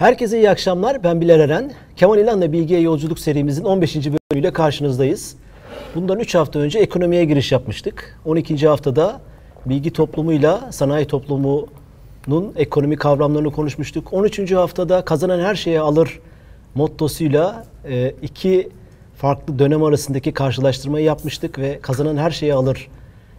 Herkese iyi akşamlar. Ben Bilal Eren. Kemal İlhan'la Bilgiye Yolculuk serimizin 15. bölümüyle karşınızdayız. Bundan 3 hafta önce ekonomiye giriş yapmıştık. 12. haftada bilgi toplumuyla sanayi toplumunun ekonomi kavramlarını konuşmuştuk. 13. haftada kazanan her şeye alır mottosuyla e, iki farklı dönem arasındaki karşılaştırmayı yapmıştık ve kazanan her şeyi alır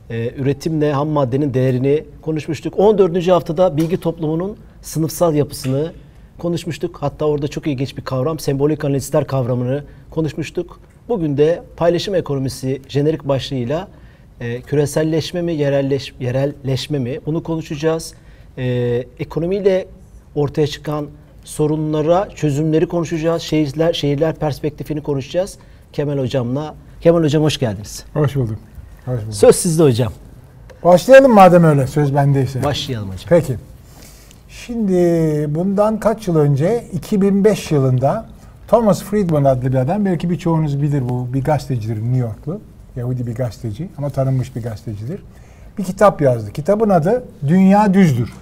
e, üretimle ham maddenin değerini konuşmuştuk. 14. haftada bilgi toplumunun sınıfsal yapısını konuşmuştuk. Hatta orada çok ilginç bir kavram, sembolik analistler kavramını konuşmuştuk. Bugün de paylaşım ekonomisi jenerik başlığıyla e, küreselleşme mi, yerelleş, yerelleşme mi bunu konuşacağız. E, ekonomiyle ortaya çıkan sorunlara çözümleri konuşacağız. Şehirler, şehirler perspektifini konuşacağız. Kemal Hocam'la. Kemal Hocam hoş geldiniz. Hoş bulduk. Hoş bulduk. Söz sizde hocam. Başlayalım madem öyle söz bendeyse. Başlayalım hocam. Peki. Şimdi bundan kaç yıl önce 2005 yılında Thomas Friedman adlı bir adam belki birçoğunuz bilir bu bir gazetecidir New Yorklu. Yahudi bir gazeteci ama tanınmış bir gazetecidir. Bir kitap yazdı. Kitabın adı Dünya Düzdür.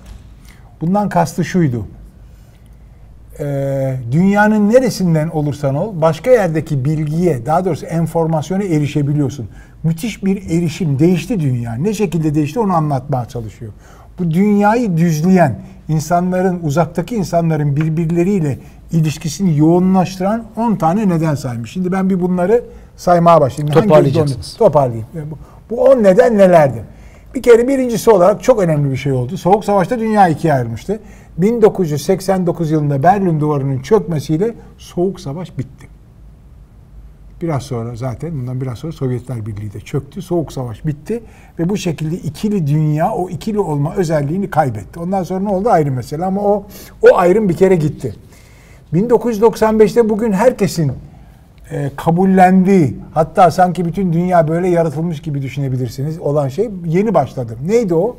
Bundan kastı şuydu. Ee, dünyanın neresinden olursan ol başka yerdeki bilgiye daha doğrusu enformasyona erişebiliyorsun. Müthiş bir erişim. Değişti dünya. Ne şekilde değişti onu anlatmaya çalışıyor. Bu dünyayı düzleyen, insanların, uzaktaki insanların birbirleriyle ilişkisini yoğunlaştıran 10 tane neden saymış. Şimdi ben bir bunları saymaya başlayayım. Toparlayacaksınız. Toparlayayım. Bu 10 neden nelerdi? Bir kere birincisi olarak çok önemli bir şey oldu. Soğuk Savaş'ta dünya ikiye ayrılmıştı. 1989 yılında Berlin Duvarı'nın çökmesiyle Soğuk Savaş bitti. Biraz sonra zaten bundan biraz sonra Sovyetler Birliği de çöktü. Soğuk Savaş bitti ve bu şekilde ikili dünya o ikili olma özelliğini kaybetti. Ondan sonra ne oldu ayrı mesele ama o o ayrım bir kere gitti. 1995'te bugün herkesin e, kabullendiği hatta sanki bütün dünya böyle yaratılmış gibi düşünebilirsiniz olan şey yeni başladı. Neydi o?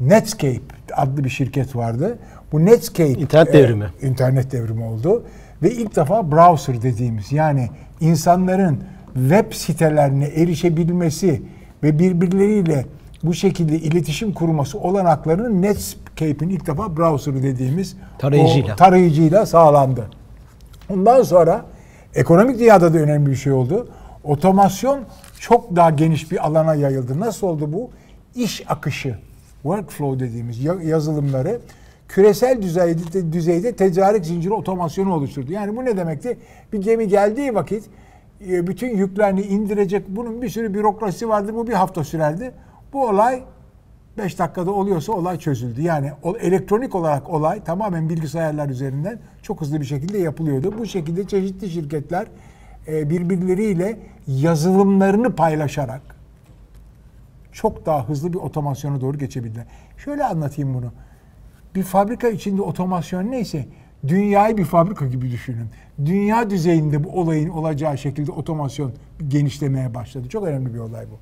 Netscape adlı bir şirket vardı. Bu Netscape internet devrimi. E, internet devrimi oldu ve ilk defa browser dediğimiz yani insanların web sitelerine erişebilmesi ve birbirleriyle bu şekilde iletişim kurması olanaklarının Netscape'in ilk defa browser dediğimiz tarayıcıyla. tarayıcıyla sağlandı. Ondan sonra ekonomik dünyada da önemli bir şey oldu. Otomasyon çok daha geniş bir alana yayıldı. Nasıl oldu bu? İş akışı, workflow dediğimiz yazılımları küresel düzeyde, düzeyde tedarik zinciri otomasyonu oluşturdu. Yani bu ne demekti? Bir gemi geldiği vakit e, bütün yüklerini indirecek. Bunun bir sürü bürokrasi vardı. Bu bir hafta sürerdi. Bu olay 5 dakikada oluyorsa olay çözüldü. Yani elektronik olarak olay tamamen bilgisayarlar üzerinden çok hızlı bir şekilde yapılıyordu. Bu şekilde çeşitli şirketler e, birbirleriyle yazılımlarını paylaşarak çok daha hızlı bir otomasyona doğru geçebildiler. Şöyle anlatayım bunu. Bir fabrika içinde otomasyon neyse dünyayı bir fabrika gibi düşünün. Dünya düzeyinde bu olayın olacağı şekilde otomasyon genişlemeye başladı. Çok önemli bir olay bu.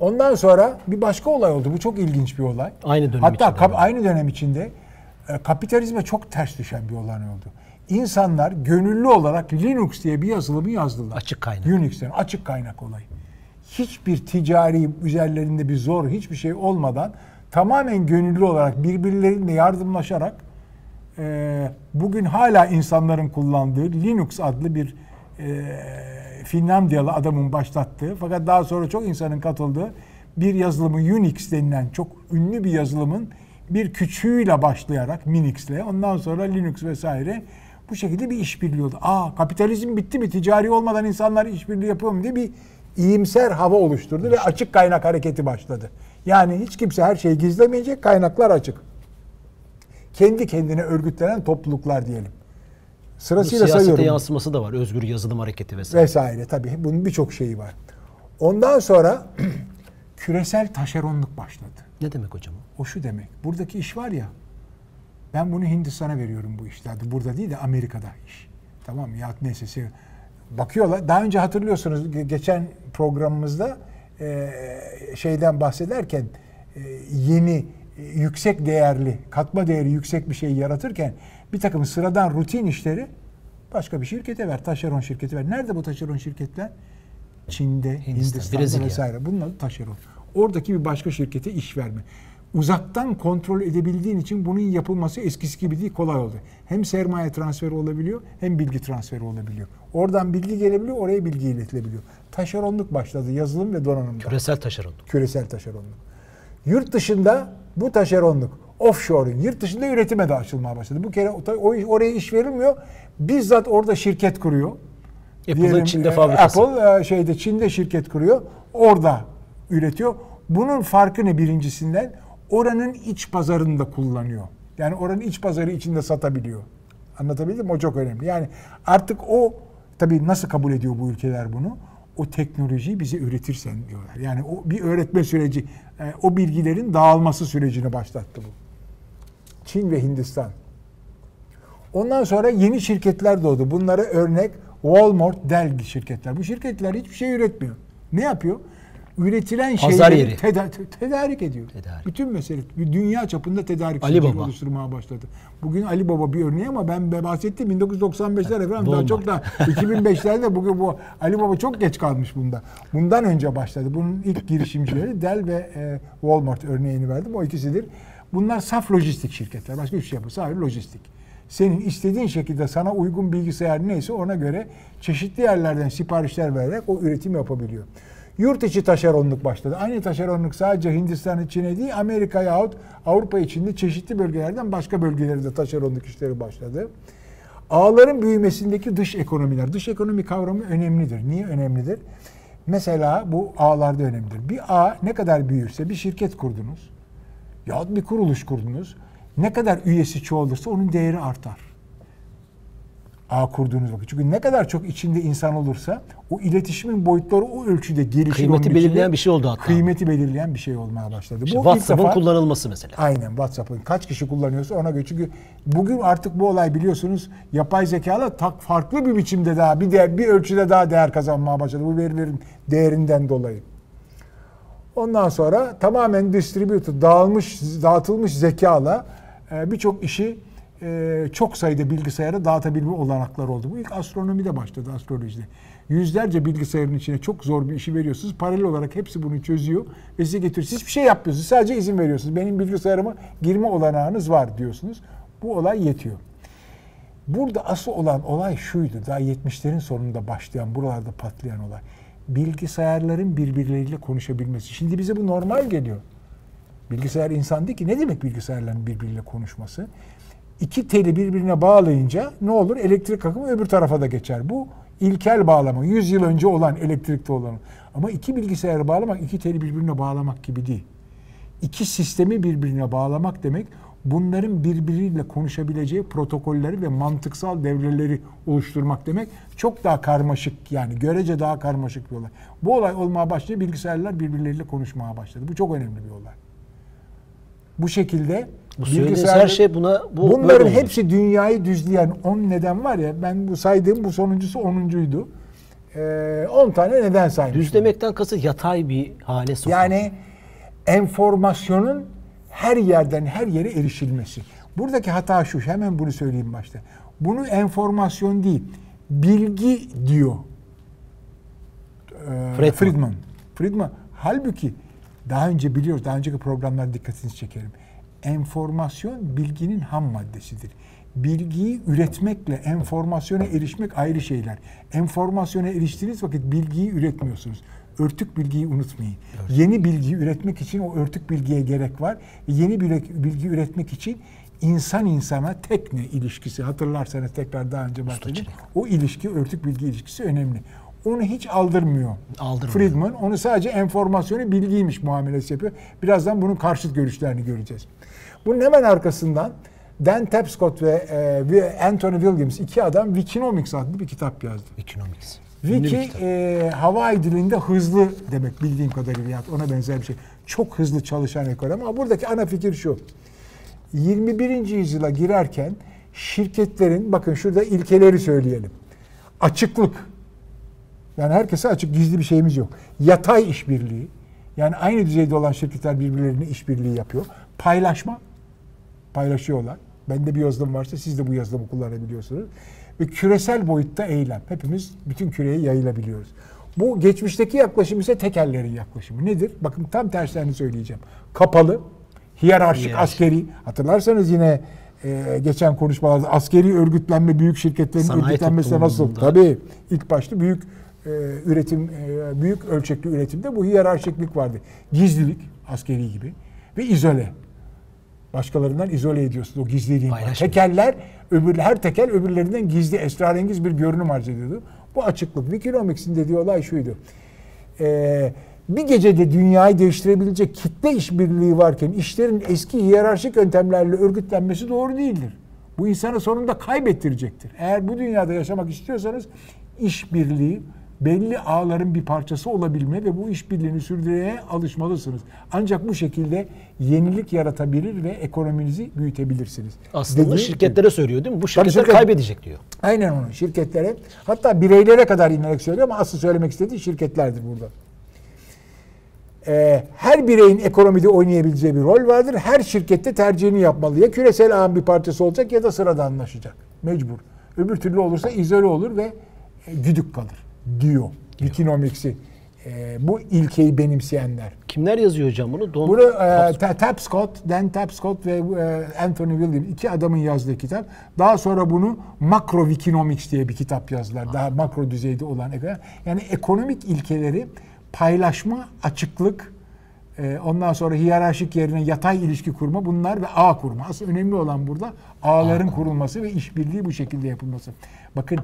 Ondan sonra bir başka olay oldu. Bu çok ilginç bir olay. Aynı dönem Hatta içinde. Hatta aynı dönem içinde e, kapitalizme çok ters düşen bir olay oldu. İnsanlar gönüllü olarak Linux diye bir yazılımı yazdılar. Açık kaynak. Unix'ten açık kaynak olayı. Hiçbir ticari üzerlerinde bir zor, hiçbir şey olmadan tamamen gönüllü olarak birbirleriyle yardımlaşarak e, bugün hala insanların kullandığı Linux adlı bir e, Finlandiyalı adamın başlattığı fakat daha sonra çok insanın katıldığı bir yazılımı Unix denilen çok ünlü bir yazılımın bir küçüğüyle başlayarak Minix'le ondan sonra Linux vesaire bu şekilde bir işbirliği oldu. Aa kapitalizm bitti mi? Ticari olmadan insanlar işbirliği yapıyor mu diye bir iyimser hava oluşturdu ve açık kaynak hareketi başladı. Yani hiç kimse her şeyi gizlemeyecek, kaynaklar açık. Kendi kendine örgütlenen topluluklar diyelim. Sırasıyla Bu sayıyorum. yansıması da var. Özgür yazılım hareketi vesaire. Vesaire tabii. Bunun birçok şeyi var. Ondan sonra küresel taşeronluk başladı. Ne demek hocam? O şu demek. Buradaki iş var ya ben bunu Hindistan'a veriyorum bu işlerde. Burada değil de Amerika'da iş. Tamam mı? Ya neyse bakıyorlar. Daha önce hatırlıyorsunuz geçen programımızda şeyden bahsederken e, yeni e, yüksek değerli, katma değeri yüksek bir şey yaratırken bir takım sıradan rutin işleri başka bir şirkete ver, taşeron şirketi ver. Nerede bu taşeron şirketler? Çin'de, Hindistan, Hindistan'da Brezilya. vesaire. Bunlar taşeron. Oradaki bir başka şirkete iş verme. Uzaktan kontrol edebildiğin için bunun yapılması eskisi gibi değil kolay oldu. Hem sermaye transferi olabiliyor hem bilgi transferi olabiliyor. Oradan bilgi gelebiliyor, oraya bilgi iletilebiliyor. Taşeronluk başladı yazılım ve donanımda. Küresel taşeronluk. Küresel taşeronluk. Yurt dışında bu taşeronluk, offshore'ing, yurt dışında üretime de açılmaya başladı. Bu kere oraya iş verilmiyor. Bizzat orada şirket kuruyor. Apple'ın Çin'de e, fabrikası. Apple e, şeyde Çin'de şirket kuruyor. Orada üretiyor. Bunun farkı ne birincisinden? Oranın iç pazarını da kullanıyor. Yani oranın iç pazarı içinde satabiliyor. Anlatabildim mi? O çok önemli. Yani artık o tabii nasıl kabul ediyor bu ülkeler bunu? O teknolojiyi bize üretirsen diyorlar. Yani o bir öğretme süreci, e, o bilgilerin dağılması sürecini başlattı bu. Çin ve Hindistan. Ondan sonra yeni şirketler doğdu. Bunlara örnek Walmart, Dell şirketler. Bu şirketler hiçbir şey üretmiyor. Ne yapıyor? Üretilen Pazar şeyleri yeri. teda- tedarik ediyor. Tedarik. Bütün mesele dünya çapında tedarik Ali Baba. oluşturmaya başladı. Bugün Ali Baba bir örneği ama ben bahsettim 1995'ler efendim daha çok da 2005'lerde bugün bu Ali Baba çok geç kalmış bunda. Bundan önce başladı. Bunun ilk girişimcileri Dell ve e, Walmart örneğini verdim. O ikisidir. Bunlar saf lojistik şirketler. Başka hiçbir şey yapmıyor. Sadece lojistik. Senin istediğin şekilde sana uygun bilgisayar neyse ona göre çeşitli yerlerden siparişler vererek o üretim yapabiliyor. Yurt içi taşeronluk başladı. Aynı taşeronluk sadece Hindistan içine değil Amerika yahut Avrupa içinde çeşitli bölgelerden başka bölgelerde taşeronluk işleri başladı. Ağların büyümesindeki dış ekonomiler. Dış ekonomi kavramı önemlidir. Niye önemlidir? Mesela bu ağlarda önemlidir. Bir ağ ne kadar büyürse bir şirket kurdunuz yahut bir kuruluş kurdunuz. Ne kadar üyesi çoğalırsa onun değeri artar. Ağ kurduğunuz vakit. Çünkü ne kadar çok içinde insan olursa o iletişimin boyutları o ölçüde gelişir. Kıymeti belirleyen bir şey oldu hatta. Kıymeti belirleyen bir şey olmaya başladı. İşte bu WhatsApp'ın defa- kullanılması mesela. Aynen WhatsApp'ın kaç kişi kullanıyorsa ona göre. Çünkü bugün artık bu olay biliyorsunuz yapay zekalar tak farklı bir biçimde daha bir değer, bir ölçüde daha değer kazanmaya başladı bu verilerin değerinden dolayı. Ondan sonra tamamen distributed, dağılmış, dağıtılmış zekayla e, birçok işi e, çok sayıda bilgisayara dağıtabilme olanakları oldu. Bu ilk astronomide başladı, astrolojide. Yüzlerce bilgisayarın içine çok zor bir işi veriyorsunuz. Paralel olarak hepsi bunu çözüyor ve size getiriyor. Siz hiçbir şey yapmıyorsunuz. Sadece izin veriyorsunuz. Benim bilgisayarıma girme olanağınız var diyorsunuz. Bu olay yetiyor. Burada asıl olan olay şuydu. Daha 70'lerin sonunda başlayan, buralarda patlayan olay. Bilgisayarların birbirleriyle konuşabilmesi. Şimdi bize bu normal geliyor. Bilgisayar insan değil ki. Ne demek bilgisayarların birbiriyle konuşması? İki teli birbirine bağlayınca ne olur? Elektrik akımı öbür tarafa da geçer. Bu ilkel bağlama. 100 yıl önce olan elektrikte olan. Ama iki bilgisayarı bağlamak iki teli birbirine bağlamak gibi değil. İki sistemi birbirine bağlamak demek bunların birbiriyle konuşabileceği protokolleri ve mantıksal devreleri oluşturmak demek. Çok daha karmaşık yani görece daha karmaşık bir olay. Bu olay olmaya başladı bilgisayarlar birbirleriyle konuşmaya başladı. Bu çok önemli bir olay. Bu şekilde Bu söylediğiniz her şey buna bu Bunların hepsi dünyayı düzleyen 10 neden var ya ben bu saydığım bu sonuncusu 10'uncuydu. Ee, 10 tane neden saymıştım. Düzlemekten kasıt yatay bir hale sokmak. Yani enformasyonun her yerden her yere erişilmesi. Buradaki hata şu, hemen bunu söyleyeyim başta. Bunu enformasyon değil, bilgi diyor ee, Friedman. Friedman. Friedman. Halbuki daha önce biliyoruz, daha önceki programlarda dikkatinizi çekerim. Enformasyon bilginin ham maddesidir. Bilgiyi üretmekle enformasyona erişmek ayrı şeyler. Enformasyona eriştiğiniz vakit bilgiyi üretmiyorsunuz. Örtük bilgiyi unutmayın. Yeni bilgiyi üretmek için o örtük bilgiye gerek var. Yeni bilgi, bilgi üretmek için insan insana tekne ilişkisi hatırlarsanız tekrar daha önce bahsettim. O ilişki örtük bilgi ilişkisi önemli. Onu hiç aldırmıyor. Aldırmıyor. Friedman onu sadece enformasyonu bilgiymiş muamelesi yapıyor. Birazdan bunun karşıt görüşlerini göreceğiz. Bunun hemen arkasından Dan Tapscott ve, e, Anthony Williams iki adam Wikinomics adlı bir kitap yazdı. Bir Wiki kitap. e, Hawaii dilinde hızlı demek bildiğim kadarıyla ya ona benzer bir şey. Çok hızlı çalışan ekonomi ama buradaki ana fikir şu. 21. yüzyıla girerken şirketlerin bakın şurada ilkeleri söyleyelim. Açıklık. Yani herkese açık gizli bir şeyimiz yok. Yatay işbirliği. Yani aynı düzeyde olan şirketler birbirlerine işbirliği yapıyor. Paylaşma. Paylaşıyorlar. Bende bir yazılım varsa siz de bu yazılımı kullanabiliyorsunuz. Ve küresel boyutta eylem. Hepimiz bütün küreye yayılabiliyoruz. Bu geçmişteki yaklaşım ise tekellerin yaklaşımı. Nedir? Bakın tam terslerini söyleyeceğim. Kapalı, hiyerarşik Hiyerarşik. askeri hatırlarsanız yine e, geçen konuşmalarda askeri örgütlenme büyük şirketlerin Sanayi örgütlenmesi nasıl? Tabii ilk başta büyük e, üretim e, büyük ölçekli üretimde bu hiyerarşiklik vardı. Gizlilik askeri gibi ve izole. Başkalarından izole ediyorsun o gizliliğin. Tekeller öbür her tekel öbürlerinden gizli esrarengiz bir görünüm arz ediyordu. Bu açıklık. Wikinomics'in dediği olay şuydu. Ee, bir gecede dünyayı değiştirebilecek kitle işbirliği varken işlerin eski hiyerarşik yöntemlerle örgütlenmesi doğru değildir. Bu insanı sonunda kaybettirecektir. Eğer bu dünyada yaşamak istiyorsanız işbirliği belli ağların bir parçası olabilme ve bu işbirliğini sürdürmeye alışmalısınız. Ancak bu şekilde yenilik yaratabilir ve ekonominizi büyütebilirsiniz. Aslında Dediği- şirketlere söylüyor değil mi? Bu şirketler şirket- kaybedecek diyor. Aynen onu şirketlere hatta bireylere kadar inerek söylüyor ama asıl söylemek istediği şirketlerdir burada. Ee, her bireyin ekonomide oynayabileceği bir rol vardır. Her şirkette tercihini yapmalı. Ya küresel ağın bir parçası olacak ya da sıradanlaşacak. Mecbur. Öbür türlü olursa izole olur ve e, güdük kalır diyor. Wikinomics'i e, bu ilkeyi benimseyenler. Kimler yazıyor hocam bunu? Don Bunu e, Ta- Tapscott, Dan Tapscott ve e, Anthony Williams iki adamın yazdığı kitap. Daha sonra bunu Macro Wikinomics diye bir kitap yazdılar. Daha makro düzeyde olan. Yani ekonomik ilkeleri paylaşma, açıklık, e, ondan sonra hiyerarşik yerine yatay ilişki kurma bunlar ve ağ kurma. Asıl önemli olan burada ağların kurulması ve işbirliği bu şekilde yapılması. Bakın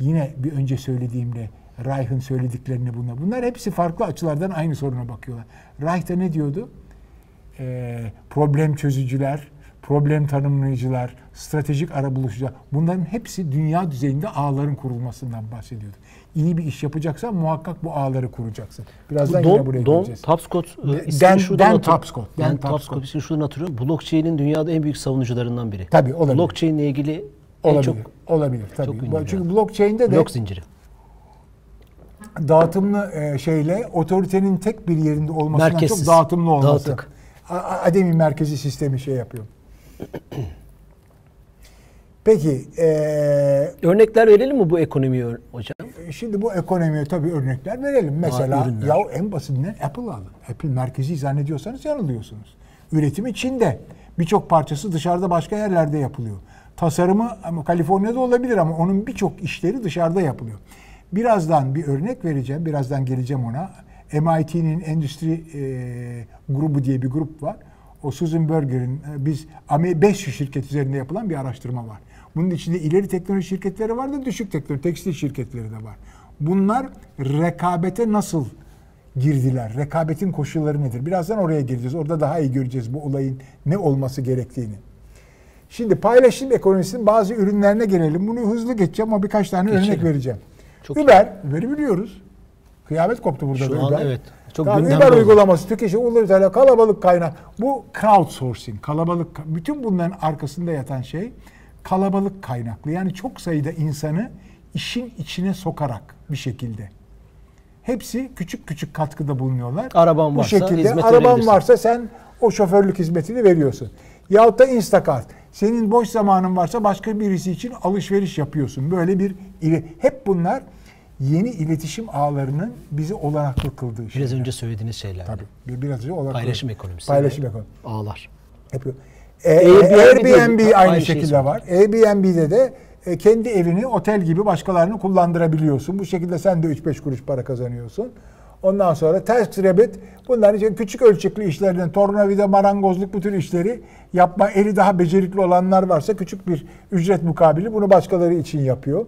yine bir önce söylediğimde Reich'ın söylediklerini bunlar. Bunlar hepsi farklı açılardan aynı soruna bakıyorlar. Reich de ne diyordu? Ee, problem çözücüler, problem tanımlayıcılar, stratejik arabulucular. Bunların hepsi dünya düzeyinde ağların kurulmasından bahsediyordu. İyi bir iş yapacaksan muhakkak bu ağları kuracaksın. Birazdan Bu yine Don, buraya Don geleceğiz. Tapscott e, Dan- şuradan Dan Tapscott, Dan Tapscott. Tapscott şuradan hatırlıyorum. Blockchain'in dünyada en büyük savunucularından biri. Tabii, olabilir. Blockchain ile ilgili olabilir. çok olabilir tabii. çok Çünkü blockchain'de de blok zinciri. dağıtımlı e, şeyle otoritenin tek bir yerinde olmasından Merkezsiz, çok dağıtımlı olması. dağıtık. Ademi merkezi sistemi şey yapıyor. Peki e, Örnekler verelim mi bu ekonomiye hocam? şimdi bu ekonomiye tabii örnekler verelim. Mesela ürünler. ya en basitinden Apple alın. Apple merkezi zannediyorsanız yanılıyorsunuz. Üretimi Çin'de. Birçok parçası dışarıda başka yerlerde yapılıyor. Tasarımı ama Kaliforniya'da olabilir ama onun birçok işleri dışarıda yapılıyor. Birazdan bir örnek vereceğim. Birazdan geleceğim ona. MIT'nin endüstri e, grubu diye bir grup var. O Susan Berger'in e, biz 500 şirket üzerinde yapılan bir araştırma var. Bunun içinde ileri teknoloji şirketleri var da düşük teknoloji, tekstil şirketleri de var. Bunlar rekabete nasıl girdiler? Rekabetin koşulları nedir? Birazdan oraya gireceğiz. Orada daha iyi göreceğiz bu olayın ne olması gerektiğini. Şimdi paylaşım ekonomisinin bazı ürünlerine gelelim. Bunu hızlı geçeceğim ama birkaç tane örnek Geçelim. vereceğim. Çok Uber, Uber'i biliyoruz. Kıyamet koptu burada. Şu da an Uber. evet, çok Tamam, Uber oldu. uygulaması, tüketici uluslararası kalabalık kaynak. Bu crowdsourcing, kalabalık. Bütün bunların arkasında yatan şey kalabalık kaynaklı. Yani çok sayıda insanı işin içine sokarak bir şekilde. Hepsi küçük küçük katkıda bulunuyorlar. Araban Bu varsa şekilde hizmet araban varsa sen o şoförlük hizmetini veriyorsun. Yahut da Instacart. Senin boş zamanın varsa başka birisi için alışveriş yapıyorsun. Böyle bir hep bunlar yeni iletişim ağlarının bizi olanaklı kıldığı şeyler. Biraz önce söylediğiniz şeyler. Tabii. Bir- Biraz önce olanaklı. Paylaşım ekonomisi. Paylaşım ekonomisi. Ağlar. Yapıyor. E, Airbnb de Airbnb, aynı aynı şeyi şekilde söylüyor. var. Airbnb'de de e, kendi evini otel gibi başkalarını kullandırabiliyorsun. Bu şekilde sen de 3-5 kuruş para kazanıyorsun. Ondan sonra TaskRabbit bunların için küçük ölçekli işlerden tornavida, marangozluk bu tür işleri yapma eli daha becerikli olanlar varsa küçük bir ücret mukabili bunu başkaları için yapıyor.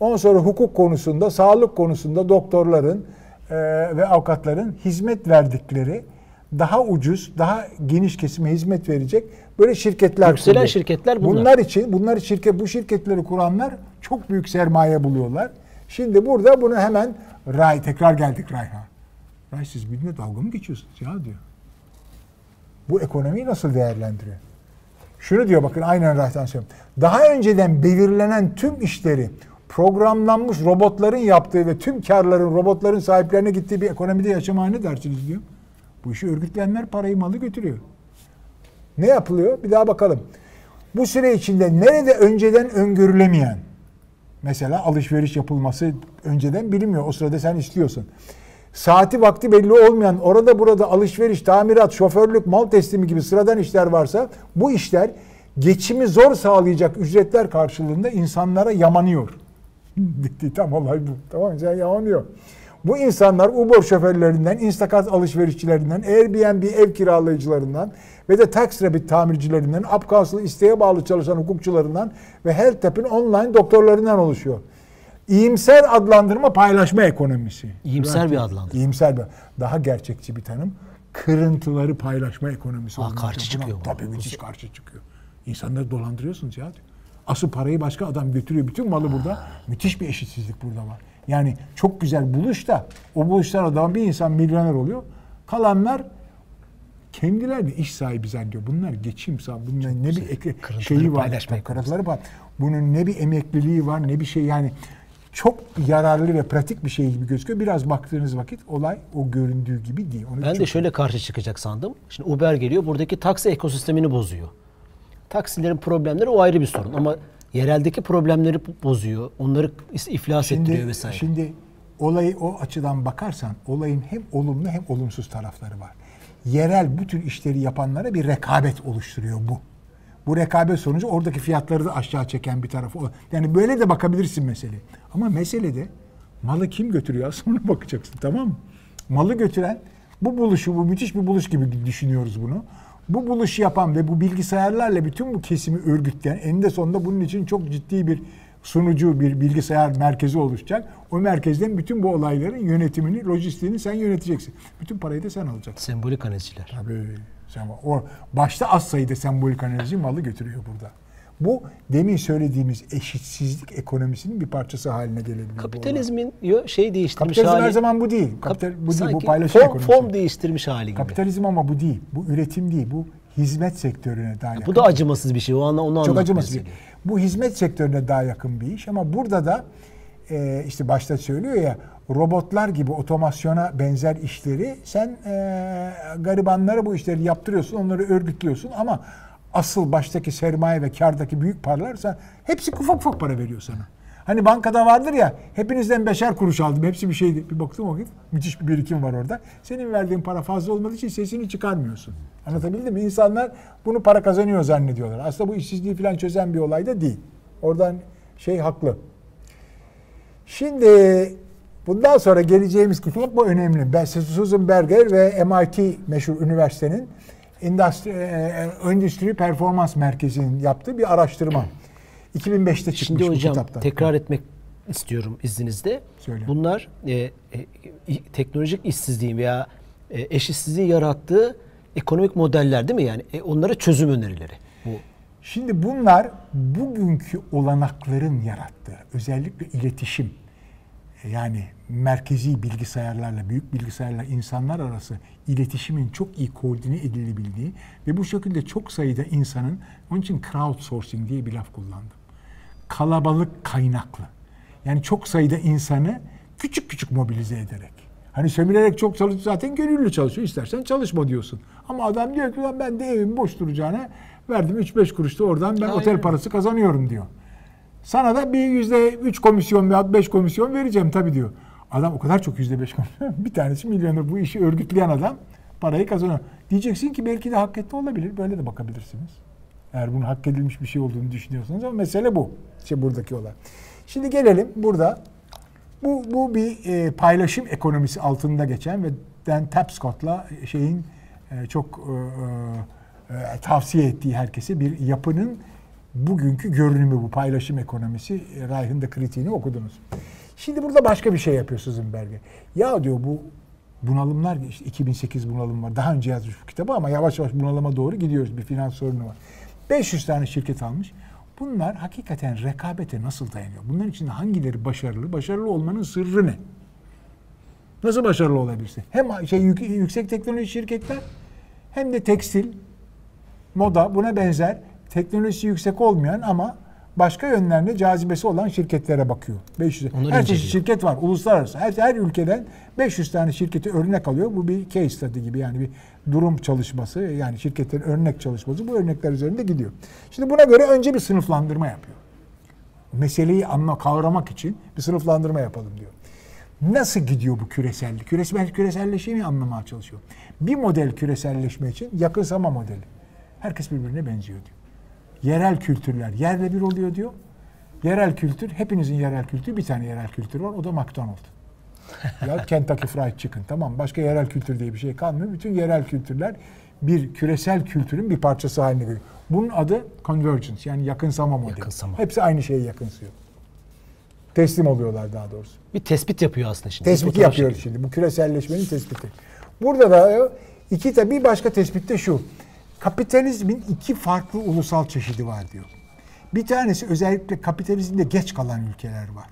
Ondan sonra hukuk konusunda, sağlık konusunda doktorların e, ve avukatların hizmet verdikleri daha ucuz, daha geniş kesime hizmet verecek böyle şirketler Yükselen kuruyor. şirketler bunlar. Bunlar için, bunlar şirket bu şirketleri kuranlar çok büyük sermaye buluyorlar. Şimdi burada bunu hemen Ray tekrar geldik Ray'a. Ray siz benimle dalga mı geçiyorsunuz ya diyor. Bu ekonomiyi nasıl değerlendiriyor? Şunu diyor bakın aynen Ray'dan söylüyorum. Daha önceden belirlenen tüm işleri programlanmış robotların yaptığı ve tüm karların robotların sahiplerine gittiği bir ekonomide yaşamaya ne dersiniz diyor. Bu işi örgütleyenler parayı malı götürüyor. Ne yapılıyor? Bir daha bakalım. Bu süre içinde nerede önceden öngörülemeyen, mesela alışveriş yapılması önceden bilinmiyor. O sırada sen istiyorsun. Saati vakti belli olmayan orada burada alışveriş, tamirat, şoförlük, mal teslimi gibi sıradan işler varsa bu işler geçimi zor sağlayacak ücretler karşılığında insanlara yamanıyor. Tam olay bu. Tamam mı? Yamanıyor. Bu insanlar Uber şoförlerinden, Instacart alışverişçilerinden, Airbnb ev kiralayıcılarından ve de Tax Rabbit tamircilerinden, Upcastle isteğe bağlı çalışan hukukçularından ve HealthTap'in online doktorlarından oluşuyor. İyimser adlandırma paylaşma ekonomisi. İyimser bir adlandırma. İyimser bir. Daha gerçekçi bir tanım. Kırıntıları paylaşma ekonomisi. Aa, karşı buna. çıkıyor bu. Tabii müthiş karşı çıkıyor. İnsanları dolandırıyorsunuz ya. Asıl parayı başka adam götürüyor. Bütün malı burada. Müthiş bir eşitsizlik burada var. Yani çok güzel buluş da o buluşlar adam bir insan milyoner oluyor. Kalanlar kendileri de iş sahibi zannediyor. Bunlar geçim sahibi. Bunlar ne bir ek, şeyi var. paylaşma. Bunun ne bir emekliliği var ne bir şey yani çok yararlı ve pratik bir şey gibi gözüküyor. Biraz baktığınız vakit olay o göründüğü gibi değil. Onu Ben de şöyle karşı çıkacak sandım. Şimdi Uber geliyor buradaki taksi ekosistemini bozuyor. Taksilerin problemleri o ayrı bir sorun ama yereldeki problemleri bozuyor. Onları iflas ettiriyor vesaire. Şimdi olayı o açıdan bakarsan olayın hem olumlu hem olumsuz tarafları var. Yerel bu tür işleri yapanlara bir rekabet oluşturuyor bu. Bu rekabet sonucu oradaki fiyatları da aşağı çeken bir tarafı. Yani böyle de bakabilirsin mesele. Ama meselede malı kim götürüyor aslında ona bakacaksın tamam mı? Malı götüren bu buluşu, bu müthiş bir buluş gibi düşünüyoruz bunu. Bu buluşu yapan ve bu bilgisayarlarla bütün bu kesimi örgütleyen eninde sonunda bunun için çok ciddi bir sunucu, bir bilgisayar merkezi oluşacak. O merkezden bütün bu olayların yönetimini, lojistiğini sen yöneteceksin. Bütün parayı da sen alacaksın. Sembolik analizciler. Tabii. Sen, o başta az sayıda sembolik analizi malı götürüyor burada. Bu demin söylediğimiz eşitsizlik ekonomisinin bir parçası haline olay. Kapitalizmin yo- şey değiştirmiş Kapitalizm hali. her zaman bu değil. Kap- Kapital, bu değil, bu paylaşım form, ekonomisi. form değiştirmiş hali gibi. Kapitalizm ama bu değil. Bu üretim değil. Bu hizmet sektörüne daha yakın. Bu da acımasız bir şey. O anla onu Çok acımasız. bir- çalışıyor. Bu hizmet sektörüne daha yakın bir iş ama burada da e, işte başta söylüyor ya robotlar gibi otomasyona benzer işleri sen e, garibanlara bu işleri yaptırıyorsun, onları örgütlüyorsun ama asıl baştaki sermaye ve kardaki büyük paralar sen hepsi ufak ufak para veriyor sana. Hani bankada vardır ya hepinizden beşer kuruş aldım. Hepsi bir şeydi. Bir baktım o müthiş bir birikim var orada. Senin verdiğin para fazla olmadığı için sesini çıkarmıyorsun. Anlatabildim mi? İnsanlar bunu para kazanıyor zannediyorlar. Aslında bu işsizliği falan çözen bir olay da değil. Oradan şey haklı. Şimdi bundan sonra geleceğimiz kitap bu önemli. Ben Susan Berger ve MIT meşhur üniversitenin Endüstri, e, Endüstri Performans Merkezi'nin yaptığı bir araştırma. 2005'te çıkmış Şimdi bu hocam kitapta. tekrar etmek istiyorum izninizle. Söyle. Bunlar e, e, teknolojik işsizliğin veya e, eşitsizliği yarattığı ekonomik modeller değil mi? Yani e, onlara çözüm önerileri. Bu Şimdi bunlar bugünkü olanakların yarattığı özellikle iletişim yani merkezi bilgisayarlarla, büyük bilgisayarlarla insanlar arası iletişimin çok iyi koordine edilebildiği ve bu şekilde çok sayıda insanın, onun için crowdsourcing diye bir laf kullandım. Kalabalık kaynaklı. Yani çok sayıda insanı küçük küçük mobilize ederek. Hani sömürerek çok çalışıyor zaten gönüllü çalışıyor. İstersen çalışma diyorsun. Ama adam diyor ki "Ulan ben de evim boş duracağına verdim 3-5 kuruş da oradan ben Aynen. otel parası kazanıyorum diyor. Sana da bir yüzde üç komisyon veya beş komisyon vereceğim tabii diyor. Adam o kadar çok yüzde beş komisyon. Bir tanesi milyoner bu işi örgütleyen adam parayı kazanıyor. Diyeceksin ki belki de hak etti olabilir. Böyle de bakabilirsiniz. Eğer bunun hak edilmiş bir şey olduğunu düşünüyorsanız ama mesele bu. İşte buradaki olay. Şimdi gelelim burada. Bu, bu bir e, paylaşım ekonomisi altında geçen ve Dan Tapscott'la şeyin e, çok e, e, tavsiye ettiği herkese bir yapının bugünkü görünümü bu paylaşım ekonomisi. E, Reich'ın da kritiğini okudunuz. Şimdi burada başka bir şey yapıyor Suzenberger. Ya diyor bu bunalımlar işte 2008 bunalım var. Daha önce yazmış bu kitabı ama yavaş yavaş bunalıma doğru gidiyoruz. Bir finans sorunu var. 500 tane şirket almış. Bunlar hakikaten rekabete nasıl dayanıyor? Bunların içinde hangileri başarılı? Başarılı olmanın sırrı ne? Nasıl başarılı olabilirsin? Hem şey yük- yüksek teknoloji şirketler hem de tekstil, moda buna benzer teknolojisi yüksek olmayan ama başka yönlerinde cazibesi olan şirketlere bakıyor. 500. Onları her çeşit şirket var uluslararası. Her, her ülkeden 500 tane şirketi örnek alıyor. Bu bir case study gibi yani bir durum çalışması yani şirketlerin örnek çalışması bu örnekler üzerinde gidiyor. Şimdi buna göre önce bir sınıflandırma yapıyor. Meseleyi anla kavramak için bir sınıflandırma yapalım diyor. Nasıl gidiyor bu küresellik? Küresel, küreselleşmeyi anlamaya çalışıyor. Bir model küreselleşme için yakınsama modeli. Herkes birbirine benziyor diyor. Yerel kültürler yerle bir oluyor diyor. Yerel kültür, hepinizin yerel kültürü, bir tane yerel kültür var. O da McDonald's. ya Kentucky Fried Chicken. Tamam başka yerel kültür diye bir şey kalmıyor. Bütün yerel kültürler bir küresel kültürün bir parçası haline geliyor. Bunun adı convergence yani yakınsama modeli. Yakınsama. Hepsi aynı şeye yakınsıyor. Teslim oluyorlar daha doğrusu. Bir tespit yapıyor aslında şimdi. Tespiti yapıyoruz şimdi. Bu küreselleşmenin tespiti. Burada da iki de bir başka tespit de şu. Kapitalizmin iki farklı ulusal çeşidi var diyor. Bir tanesi özellikle kapitalizmde geç kalan ülkeler var.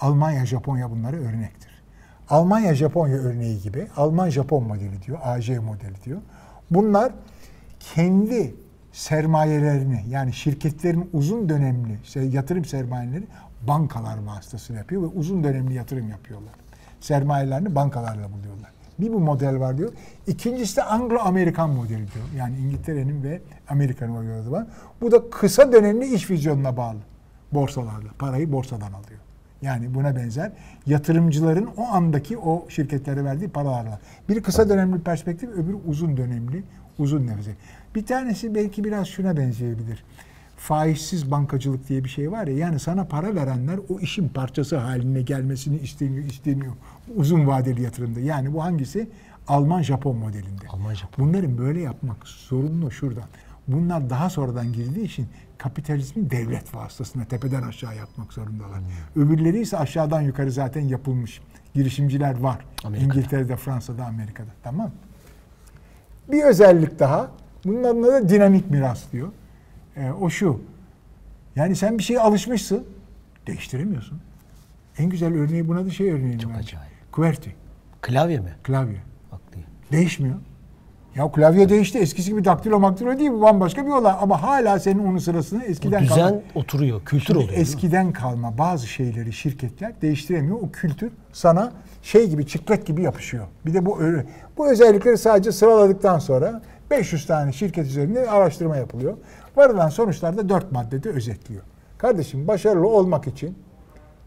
Almanya, Japonya bunlara örnektir. Almanya, Japonya örneği gibi Alman-Japon modeli diyor, AJ modeli diyor. Bunlar kendi sermayelerini yani şirketlerin uzun dönemli yatırım sermayeleri bankalar vasıtasıyla yapıyor ve uzun dönemli yatırım yapıyorlar. Sermayelerini bankalarla buluyorlar. Bir bu model var diyor. İkincisi de Anglo-Amerikan modeli diyor. Yani İngiltere'nin ve Amerika'nın modeli var. Bu da kısa dönemli iş vizyonuna bağlı. Borsalarla. Parayı borsadan alıyor. Yani buna benzer yatırımcıların o andaki o şirketlere verdiği paralarla. Biri kısa dönemli perspektif, öbürü uzun dönemli, uzun nefesi. Bir tanesi belki biraz şuna benzeyebilir. Faizsiz bankacılık diye bir şey var ya yani sana para verenler o işin parçası haline gelmesini isteniyor, isteniyor. Uzun vadeli yatırımda. Yani bu hangisi? Alman-Japon modelinde. Alman-Japon. Bunların böyle yapmak zorunlu şuradan. Bunlar daha sonradan girdiği için kapitalizmin devlet vasıtasına tepeden aşağı yapmak zorundalar. Öbürleri ise aşağıdan yukarı zaten yapılmış. Girişimciler var. Amerika'da. İngiltere'de, Fransa'da, Amerika'da. Tamam. Bir özellik daha. Bunun adına da dinamik miras diyor. Ee, o şu. Yani sen bir şeye alışmışsın. Değiştiremiyorsun. En güzel örneği buna da şey örneğini Çok bence. acayip. QWERTY. Klavye mi? Klavye. Haklı. Değişmiyor. Ya klavye değişti. Eskisi gibi daktilo maktilo değil. Bu bambaşka bir olay. Ama hala senin onun sırasını eskiden düzen kalma. oturuyor, kültür Şimdi oluyor. eskiden kalma bazı şeyleri şirketler değiştiremiyor. O kültür sana şey gibi çıklet gibi yapışıyor. Bir de bu. Bu özellikleri sadece sıraladıktan sonra 500 tane şirket üzerinde araştırma yapılıyor. Varılan sonuçlar da 4 maddede özetliyor. Kardeşim başarılı olmak için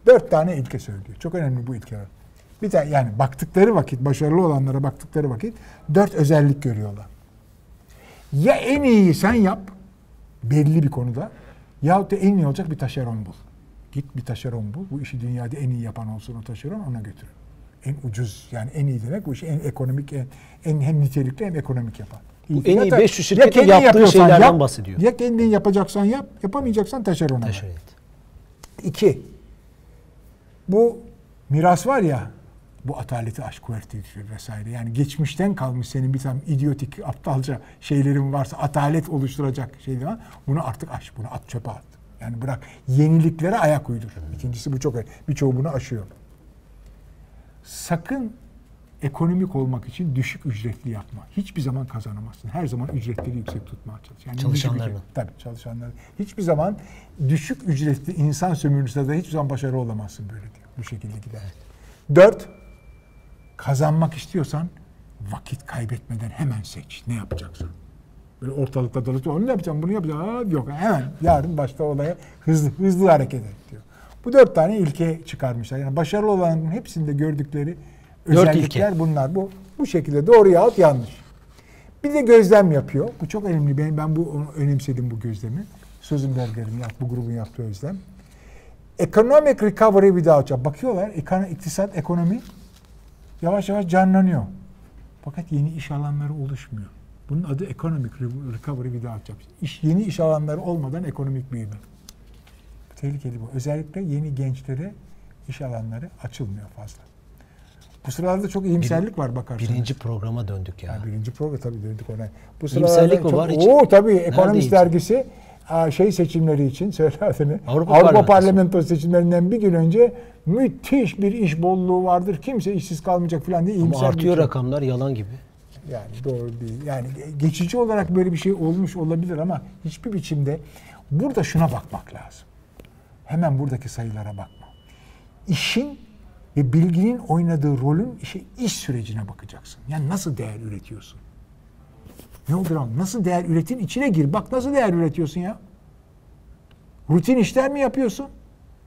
4 tane ilke söylüyor. Çok önemli bu ilkeler. Bir tane yani baktıkları vakit, başarılı olanlara baktıkları vakit 4 özellik görüyorlar. Ya en iyiyi sen yap belli bir konuda yahut da en iyi olacak bir taşeron bul. Git bir taşeron bul. Bu işi dünyada en iyi yapan olsun o taşeron ona götür. En ucuz yani en iyi demek bu işi en ekonomik en, en hem nitelikli hem ekonomik yapan. Bu en iyi Ya da- 500 ya şirketin kendin yaptığı şeylerden yap, bahsediyor. Ya kendin yapacaksan yap, yapamayacaksan taşerona. Taşer et. İki, bu miras var ya, bu ataleti aşk kuvvetidir vesaire. Yani geçmişten kalmış senin bir tane idiotik, aptalca şeylerin varsa atalet oluşturacak şeyler var. Bunu artık aş, bunu at çöpe at. Yani bırak yeniliklere ayak uydur. İkincisi bu çok önemli. Birçoğu bunu aşıyor. Sakın ekonomik olmak için düşük ücretli yapma. Hiçbir zaman kazanamazsın. Her zaman ücretleri yüksek tutmaya çalış. Yani Çalışanlarını. ücret- Tabii çalışanlar. Hiçbir zaman düşük ücretli insan sömürüsünde de hiçbir zaman başarılı olamazsın böyle diyor. Bu şekilde gider. Dört, kazanmak istiyorsan vakit kaybetmeden hemen seç. Ne yapacaksın? Böyle ortalıkta dolaşıyor. Onu yapacağım, bunu yapacağım. Aa, yok hemen yarın başta olaya hızlı hızlı hareket et diyor. Bu dört tane ilke çıkarmışlar. Yani başarılı olanların hepsinde gördükleri özellikler ilke. bunlar. Bu bu şekilde doğru yahut yanlış. Bir de gözlem yapıyor. Bu çok önemli. Ben, ben bu önemsedim bu gözlemi. Sözenberger'in yap, bu grubun yaptığı gözlem. Economic recovery without job. Bakıyorlar iktisat, ekonomi yavaş yavaş canlanıyor. Fakat yeni iş alanları oluşmuyor. Bunun adı economic recovery without job. İş, yeni iş alanları olmadan ekonomik büyüme. Tehlikeli bu. Özellikle yeni gençlere iş alanları açılmıyor fazla. Bu sıralarda çok iyimserlik var bakarsanız. Birinci programa döndük ya. Ha, birinci program tabii döndük ona. Bu İyimserlik mi çok- var hiç? Oo tabii Ekonomist dergisi aa, şey seçimleri için söyle adını. Avrupa Avrupa, Parlamentosu. Parlamentosu seçimlerinden bir gün önce müthiş bir iş bolluğu vardır. Kimse işsiz kalmayacak falan diye Ama bir artıyor şey. rakamlar yalan gibi. Yani doğru değil. Yani geçici olarak böyle bir şey olmuş olabilir ama hiçbir biçimde burada şuna bakmak lazım. Hemen buradaki sayılara bakma. İşin ve bilginin oynadığı rolün işe iş sürecine bakacaksın. Yani nasıl değer üretiyorsun? Ne olur lan? Nasıl değer üretin? içine gir. Bak nasıl değer üretiyorsun ya? Rutin işler mi yapıyorsun?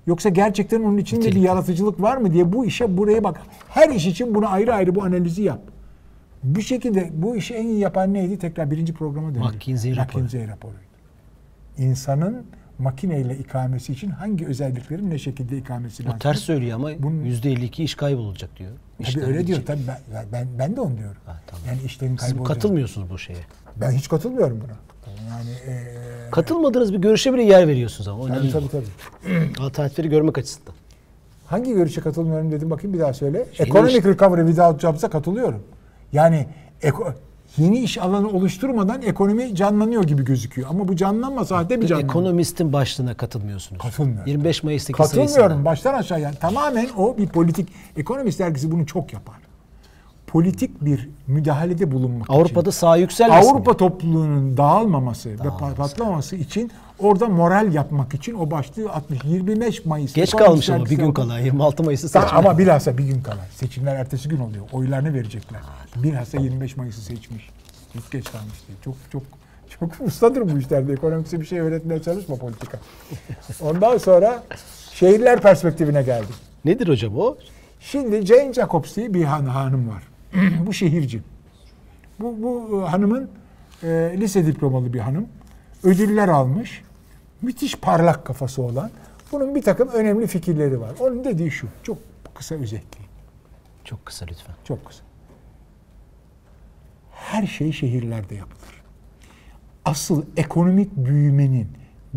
Yoksa gerçekten onun içinde bir yaratıcılık var mı diye bu işe buraya bak. Her iş için bunu ayrı ayrı bu analizi yap. Bu şekilde bu işi en iyi yapan neydi? Tekrar birinci programa dönelim. McKinsey raporu. McKinsey raporuydu. İnsanın makineyle ikamesi için hangi özelliklerin ne şekilde ikamesi lazım? O ters söylüyor ama Bunun- %52 iş kaybolacak diyor. Tabii İşten öyle diyor. Tabii ben, ben, ben de onu diyorum. Ha, tamam. Yani işlerin Siz kaybolacak. katılmıyorsunuz bu şeye. Ben hiç katılmıyorum buna. Yani e, Katılmadığınız bir görüşe bile yer veriyorsunuz ama. Tabii, tabii tabii. Alternatifleri görmek açısından. Hangi görüşe katılmıyorum dedim bakayım bir daha söyle. Economic recovery without jobs'a katılıyorum. Yani eko- yeni iş alanı oluşturmadan ekonomi canlanıyor gibi gözüküyor. Ama bu canlanmasa halde bir canlanıyor. Ekonomistin başlığına katılmıyorsunuz. Katılmıyorum. 25 Mayıs'taki Katılmıyorum sayısına. baştan aşağı yani tamamen o bir politik. Ekonomist dergisi bunu çok yapar. Politik bir müdahalede bulunmak için. Avrupa'da sağ yükselmesin. Avrupa topluluğunun dağılmaması ve patlamaması için orada moral yapmak için o başlığı atmış. 25 Mayıs. Geç kalmış ama bir gün kala. 26 Mayıs'ı Ta- seçim. ama bilhassa bir gün kala. Seçimler ertesi gün oluyor. Oylarını verecekler. Bilhassa 25 Mayıs'ı seçmiş. Hiç geç kalmış değil. Çok çok çok ustadır bu işlerde. Ekonomikse bir şey öğretmeye çalışma politika. Ondan sonra şehirler perspektifine geldik. Nedir hocam o? Şimdi Jane Jacobs diye bir han- hanım var. bu şehirci. Bu, bu e, hanımın e, lise diplomalı bir hanım. Ödüller almış. Müthiş parlak kafası olan. Bunun bir takım önemli fikirleri var. Onun dediği şu. Çok kısa özetleyeyim. Çok kısa lütfen. Çok kısa. Her şey şehirlerde yapılır. Asıl ekonomik büyümenin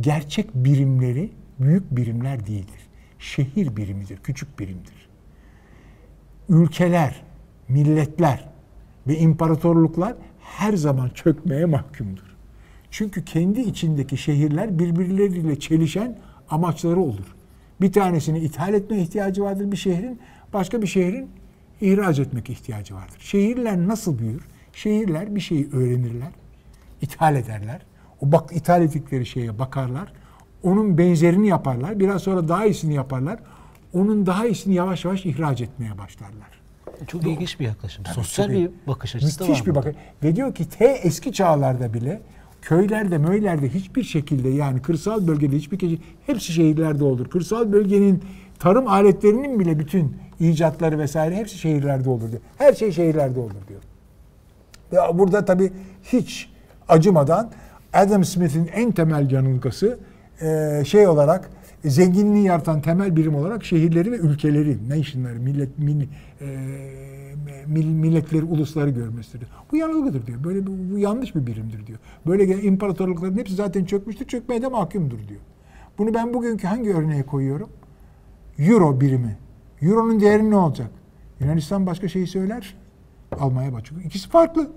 gerçek birimleri büyük birimler değildir. Şehir birimidir, küçük birimdir. Ülkeler, milletler ve imparatorluklar her zaman çökmeye mahkumdur. Çünkü kendi içindeki şehirler birbirleriyle çelişen amaçları olur. Bir tanesini ithal etme ihtiyacı vardır bir şehrin, başka bir şehrin ihraç etmek ihtiyacı vardır. Şehirler nasıl büyür? Şehirler bir şeyi öğrenirler, ithal ederler. O bak ithal ettikleri şeye bakarlar. Onun benzerini yaparlar. Biraz sonra daha iyisini yaparlar. Onun daha iyisini yavaş yavaş ihraç etmeye başlarlar. Çok ilginç bir yaklaşım. Sosyal tabii. bir bakış açısı da var. Müthiş bir bakış. Ve diyor ki T eski çağlarda bile köylerde, möylerde hiçbir şekilde yani kırsal bölgede hiçbir kişi hepsi şehirlerde olur. Kırsal bölgenin tarım aletlerinin bile bütün icatları vesaire hepsi şehirlerde olur diyor. Her şey şehirlerde olur diyor. Ve burada tabii hiç acımadan Adam Smith'in en temel yanılgısı e, şey olarak zenginliği yaratan temel birim olarak şehirleri ve ülkeleri, nation'ları, millet, mil, e, milletleri, ulusları görmesidir. Bu yanılgıdır diyor. Böyle bir- bu yanlış bir birimdir diyor. Böyle gelen imparatorlukların hepsi zaten çökmüştür, çökmeye de mahkumdur diyor. Bunu ben bugünkü hangi örneğe koyuyorum? Euro birimi. Euro'nun değeri ne olacak? Yunanistan başka şeyi söyler. Almanya başka. İkisi farklı.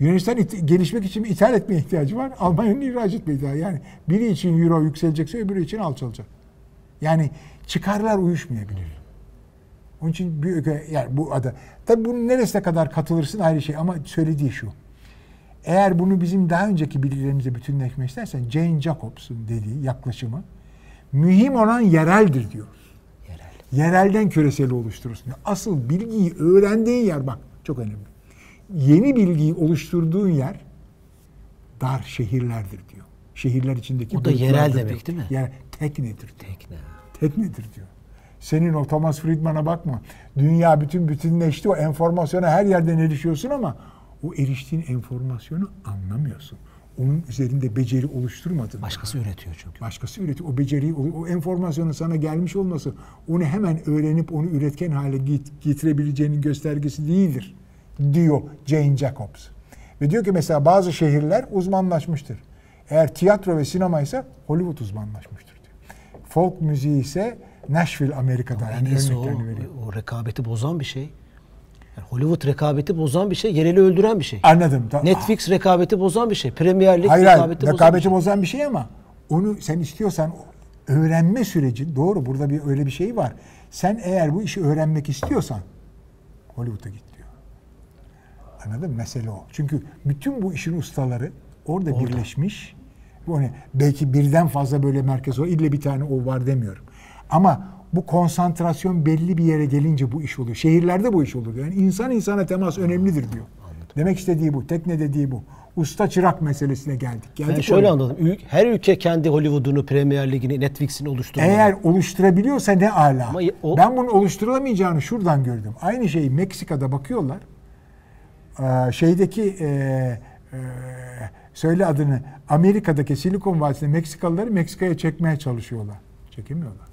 Yunanistan gelişmek için ithal etmeye ihtiyacı var. Almanya'nın ihraç etmeye ihtiyacı. Yani biri için euro yükselecekse öbürü için alçalacak. Yani çıkarlar uyuşmayabilir. Onun için bir ülke, yani bu ada. Tabii bunun neresine kadar katılırsın ayrı şey ama söylediği şu. Eğer bunu bizim daha önceki bilgilerimize bütünleşmek istersen Jane Jacobs'un dediği yaklaşımı mühim olan yereldir diyor. Yerel. Yerelden küreseli oluşturursun. Asıl bilgiyi öğrendiğin yer bak çok önemli. Yeni bilgiyi oluşturduğun yer dar şehirlerdir diyor. Şehirler içindeki O da yerel demek diyor. değil mi? Yer, teknedir diyor. Tekne. Teknedir diyor. Senin o Thomas Friedman'a bakma. Dünya bütün bütünleşti. O enformasyona her yerden erişiyorsun ama o eriştiğin enformasyonu anlamıyorsun. Onun üzerinde beceri oluşturmadın. Başkası üretiyor çünkü. Başkası üretiyor. O beceriyi, o, o enformasyonun sana gelmiş olması onu hemen öğrenip onu üretken hale get- getirebileceğinin göstergesi değildir diyor Jane Jacobs. Ve diyor ki mesela bazı şehirler uzmanlaşmıştır. Eğer tiyatro ve sinema ise Hollywood uzmanlaşmıştır diyor. Folk müziği ise Nashville Amerika'da. En Yani iyisi o, o rekabeti bozan bir şey. Yani Hollywood rekabeti bozan bir şey, yereli öldüren bir şey. Anladım. Netflix rekabeti bozan bir şey. Premier Lig Hayır, hayır rekabeti, bozan bir şey. bozan bir şey ama onu sen istiyorsan öğrenme süreci doğru burada bir öyle bir şey var. Sen eğer bu işi öğrenmek istiyorsan Hollywood'a git diyor. Anladın mı? Mesele o. Çünkü bütün bu işin ustaları orada, Orada. birleşmiş. Ne? Belki birden fazla böyle merkez var. İlle bir tane o var demiyorum. Ama bu konsantrasyon belli bir yere gelince bu iş oluyor. Şehirlerde bu iş olur. Yani insan insana temas önemlidir diyor. Demek istediği bu. Tekne dediği bu. usta çırak meselesine geldik. geldik Ben şöyle oraya. anladım. Her ülke kendi Hollywood'unu, Premier Lig'ini, Netflix'ini oluşturuyor. Eğer oluşturabiliyorsa ne ala. Ama o- Ben bunun oluşturulamayacağını şuradan gördüm. Aynı şeyi Meksika'da bakıyorlar. Ee, şeydeki e, e, söyle adını Amerika'daki Silikon Vadisi'nde Meksikalıları Meksika'ya çekmeye çalışıyorlar. Çekemiyorlar.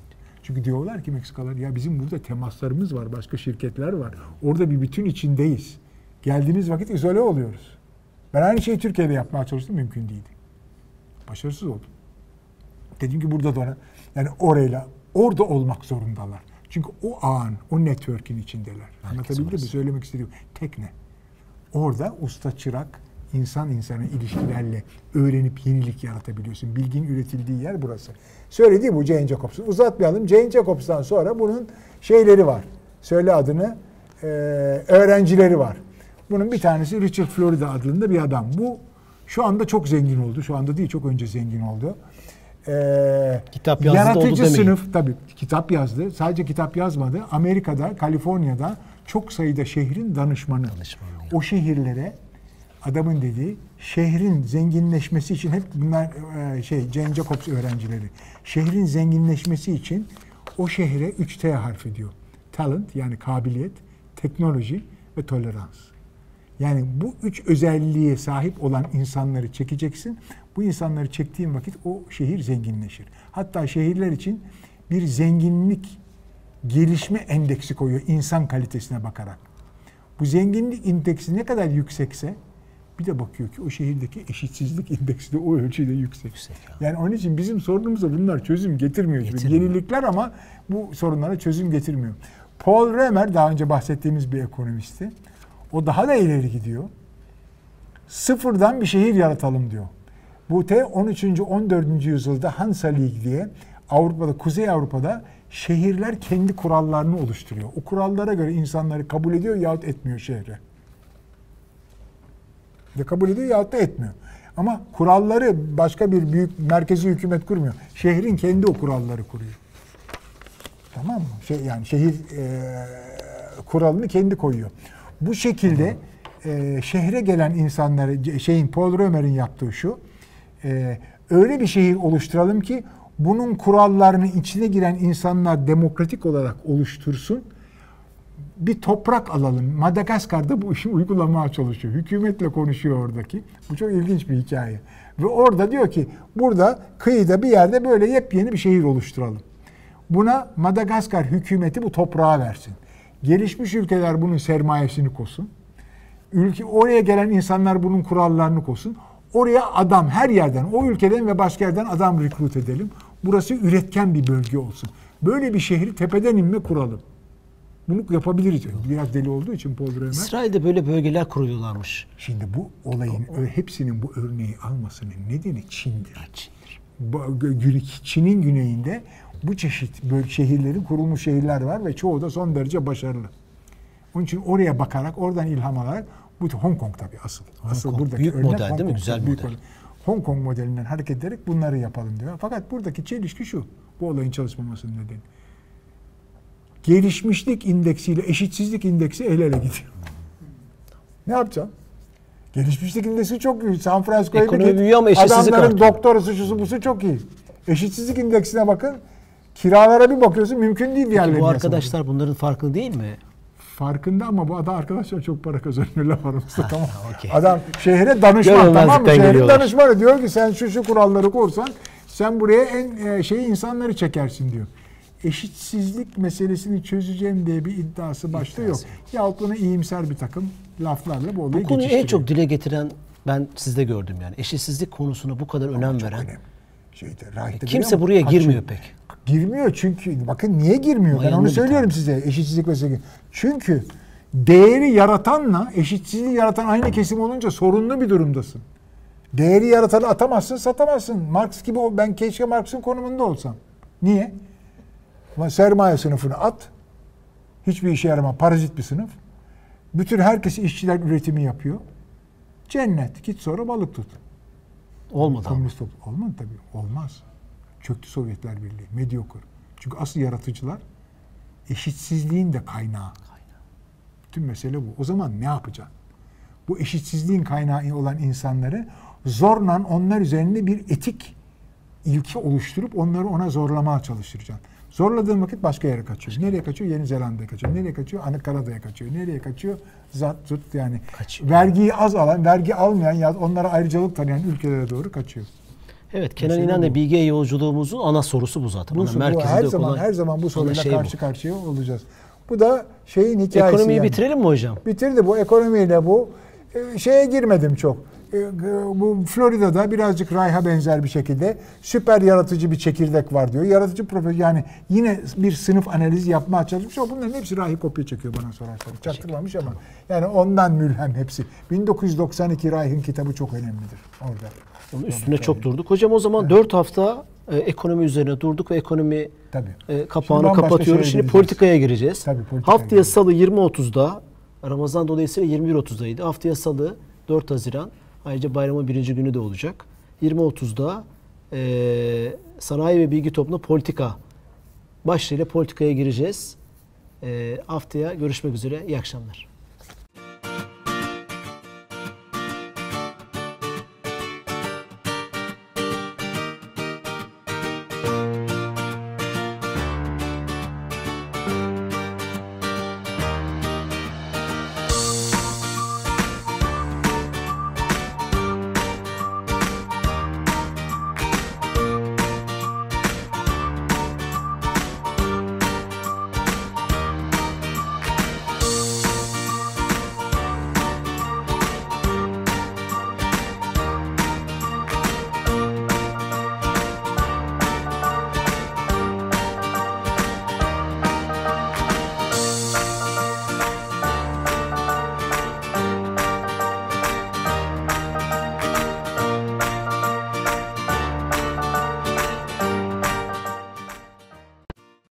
Çünkü diyorlar ki Meksikalılar ya bizim burada temaslarımız var, başka şirketler var. Orada bir bütün içindeyiz. Geldiğimiz vakit izole oluyoruz. Ben aynı şeyi Türkiye'de yapmaya çalıştım, mümkün değildi. Başarısız oldum. Dedim ki burada da yani orayla orada olmak zorundalar. Çünkü o ağın, o network'in içindeler. Anlatabildim mi? Söylemek istediğim tekne. Orada usta çırak, insan insana ilişkilerle öğrenip yenilik yaratabiliyorsun. Bilginin üretildiği yer burası. Söylediği bu Jane Jacobs'un. Uzatmayalım. Jane Jacobs'tan sonra bunun şeyleri var. Söyle adını. Ee, öğrencileri var. Bunun bir tanesi Richard Florida adında bir adam. Bu şu anda çok zengin oldu. Şu anda değil çok önce zengin oldu. Ee, Kitap yazdı oldu yaratıcı demeyin. sınıf tabii kitap yazdı. Sadece kitap yazmadı. Amerika'da, Kaliforniya'da çok sayıda şehrin danışmanı. Danışmanı. O şehirlere adamın dediği şehrin zenginleşmesi için hep bunlar e, şey Jane Jacobs öğrencileri. Şehrin zenginleşmesi için o şehre 3 T harfi diyor. Talent yani kabiliyet, teknoloji ve tolerans. Yani bu üç özelliğe sahip olan insanları çekeceksin. Bu insanları çektiğin vakit o şehir zenginleşir. Hatta şehirler için bir zenginlik gelişme endeksi koyuyor insan kalitesine bakarak. Bu zenginlik indeksi ne kadar yüksekse bir de bakıyor ki o şehirdeki eşitsizlik indeksi de o ölçüde yüksek. Yüksek ya. Yani onun için bizim sorunumuza bunlar çözüm getirmiyor. Getirmiyor. Yenilikler ama bu sorunlara çözüm getirmiyor. Paul Römer daha önce bahsettiğimiz bir ekonomisti. O daha da ileri gidiyor. Sıfırdan bir şehir yaratalım diyor. Bu te 13. 14. yüzyılda Hansa League diye Avrupa'da, Kuzey Avrupa'da şehirler kendi kurallarını oluşturuyor. O kurallara göre insanları kabul ediyor yahut etmiyor şehre. Ya kabul ediyor yahut da etmiyor. Ama kuralları başka bir büyük merkezi hükümet kurmuyor. Şehrin kendi o kuralları kuruyor. Tamam mı? Şey, yani şehir e, kuralını kendi koyuyor. Bu şekilde e, şehre gelen insanları şeyin Paul Römer'in yaptığı şu. e, öyle bir şehir oluşturalım ki bunun kurallarını içine giren insanlar demokratik olarak oluştursun. Bir toprak alalım. Madagaskar'da bu işi uygulamaya çalışıyor. Hükümetle konuşuyor oradaki. Bu çok ilginç bir hikaye. Ve orada diyor ki burada kıyıda bir yerde böyle yepyeni bir şehir oluşturalım. Buna Madagaskar hükümeti bu toprağı versin. Gelişmiş ülkeler bunun sermayesini kosun. Ülke oraya gelen insanlar bunun kurallarını kosun. Oraya adam her yerden, o ülkeden ve başka yerden adam rekrut edelim. Burası üretken bir bölge olsun. Böyle bir şehri tepeden inme kuralım. Bunu yapabiliriz. Biraz deli olduğu için Paul Römer. İsrail'de böyle bölgeler kuruyorlarmış. Şimdi bu olayın ö- hepsinin bu örneği almasının nedeni Çin'dir. Çin'dir. Bu- gü- Çin'in güneyinde bu çeşit böyle şehirlerin kurulmuş şehirler var ve çoğu da son derece başarılı. Onun için oraya bakarak, oradan ilham alarak bu Hong Kong tabii asıl. asıl Kong. buradaki Büyük örnek model Hong değil mi? Kong. Güzel Büyük model. model. Hong Kong modelinden hareket ederek bunları yapalım diyor. Fakat buradaki çelişki şu. Bu olayın çalışmamasının nedeni. Gelişmişlik indeksiyle eşitsizlik indeksi el ele gidiyor. Ne yapacağım? Gelişmişlik indeksi çok iyi. San Francisco'ya bir git. büyüyor ama eşitsizlik Adamların artıyor. doktorusu şusu busu çok iyi. Eşitsizlik indeksine bakın. Kiralara bir bakıyorsun mümkün değil diğerlerine. Bu arkadaşlar bunların farkında değil mi? farkında ama bu adam arkadaşlar çok para kazanıyor laf aramızda tamam. okey. Adam şehre danışman tamam mı? Şehrin danışmanı diyor ki sen şu şu kuralları korsan sen buraya en e, şey insanları çekersin diyor. Eşitsizlik meselesini çözeceğim diye bir iddiası başta yok. Yahut bunu iyimser bir takım laflarla bu olayı Bu konuyu en çok dile getiren ben sizde gördüm yani. Eşitsizlik konusuna bu kadar önem Çok veren. önemli. Şeyde, Rahit'te Kimse buraya girmiyor pek. Girmiyor çünkü bakın niye girmiyor? Ben onu söylüyorum tane. size eşitsizlik meselesi. Çünkü değeri yaratanla eşitsizliği yaratan aynı kesim olunca sorunlu bir durumdasın. Değeri yaratanı atamazsın, satamazsın. Marx gibi o- ben keşke Marx'ın konumunda olsam. Niye? Ama sermaye sınıfını at. Hiçbir işe yaramaz. Parazit bir sınıf. Bütün herkes işçiler üretimi yapıyor. Cennet. Git sonra balık tut. Olmadı. Komünist toplum. Olmadı tabii. Olmaz. Çöktü Sovyetler Birliği. Medyokur. Çünkü asıl yaratıcılar eşitsizliğin de kaynağı. Bütün mesele bu. O zaman ne yapacaksın? bu eşitsizliğin kaynağı olan insanları zorla onlar üzerinde bir etik ilki oluşturup onları ona zorlamaya çalıştıracaksın. Zorladığın vakit başka yere kaçıyor. Nereye kaçıyor? Yeni Zelanda'ya kaçıyor. Nereye kaçıyor? Anakara'ya kaçıyor. Nereye kaçıyor? Zat zut yani. Kaçıyor. Vergiyi az alan, vergi almayan ya onlara ayrıcalık tanıyan ülkelere doğru kaçıyor. Evet Kenan Mesele İnan bu. ve Bilge yolculuğumuzun ana sorusu bu zaten. Bu, bu her zaman her zaman bu soruyla şey bu. karşı karşıya olacağız. Bu da şeyin hikayesi. Ekonomiyi yani. bitirelim mi hocam? Bitirdi bu ekonomiyle bu. Ee, Şeye girmedim çok. Ee, Bu Florida'da birazcık rayha benzer bir şekilde süper yaratıcı bir çekirdek var diyor. Yaratıcı profesör yani yine bir sınıf analizi yapmaya çalışmış ama bunların hepsi rahi kopya çekiyor bana sorarsanız. Çaktırmamış ama yani ondan mülhem hepsi. 1992 Reich'in kitabı çok önemlidir orada. Onun üstüne çok durduk. Hocam o zaman 4 hafta e, ekonomi üzerine durduk ve ekonomi Tabii. e, kapağını Şimdi kapatıyoruz. Şimdi politikaya gireceğiz. Tabii, politikaya Haftaya gireceğiz. salı 20.30'da Ramazan dolayısıyla 21.30'daydı. Haftaya salı 4 Haziran ayrıca bayramın birinci günü de olacak. 20.30'da e, sanayi ve bilgi topluluğu politika başlığıyla politikaya gireceğiz. E, haftaya görüşmek üzere. İyi akşamlar.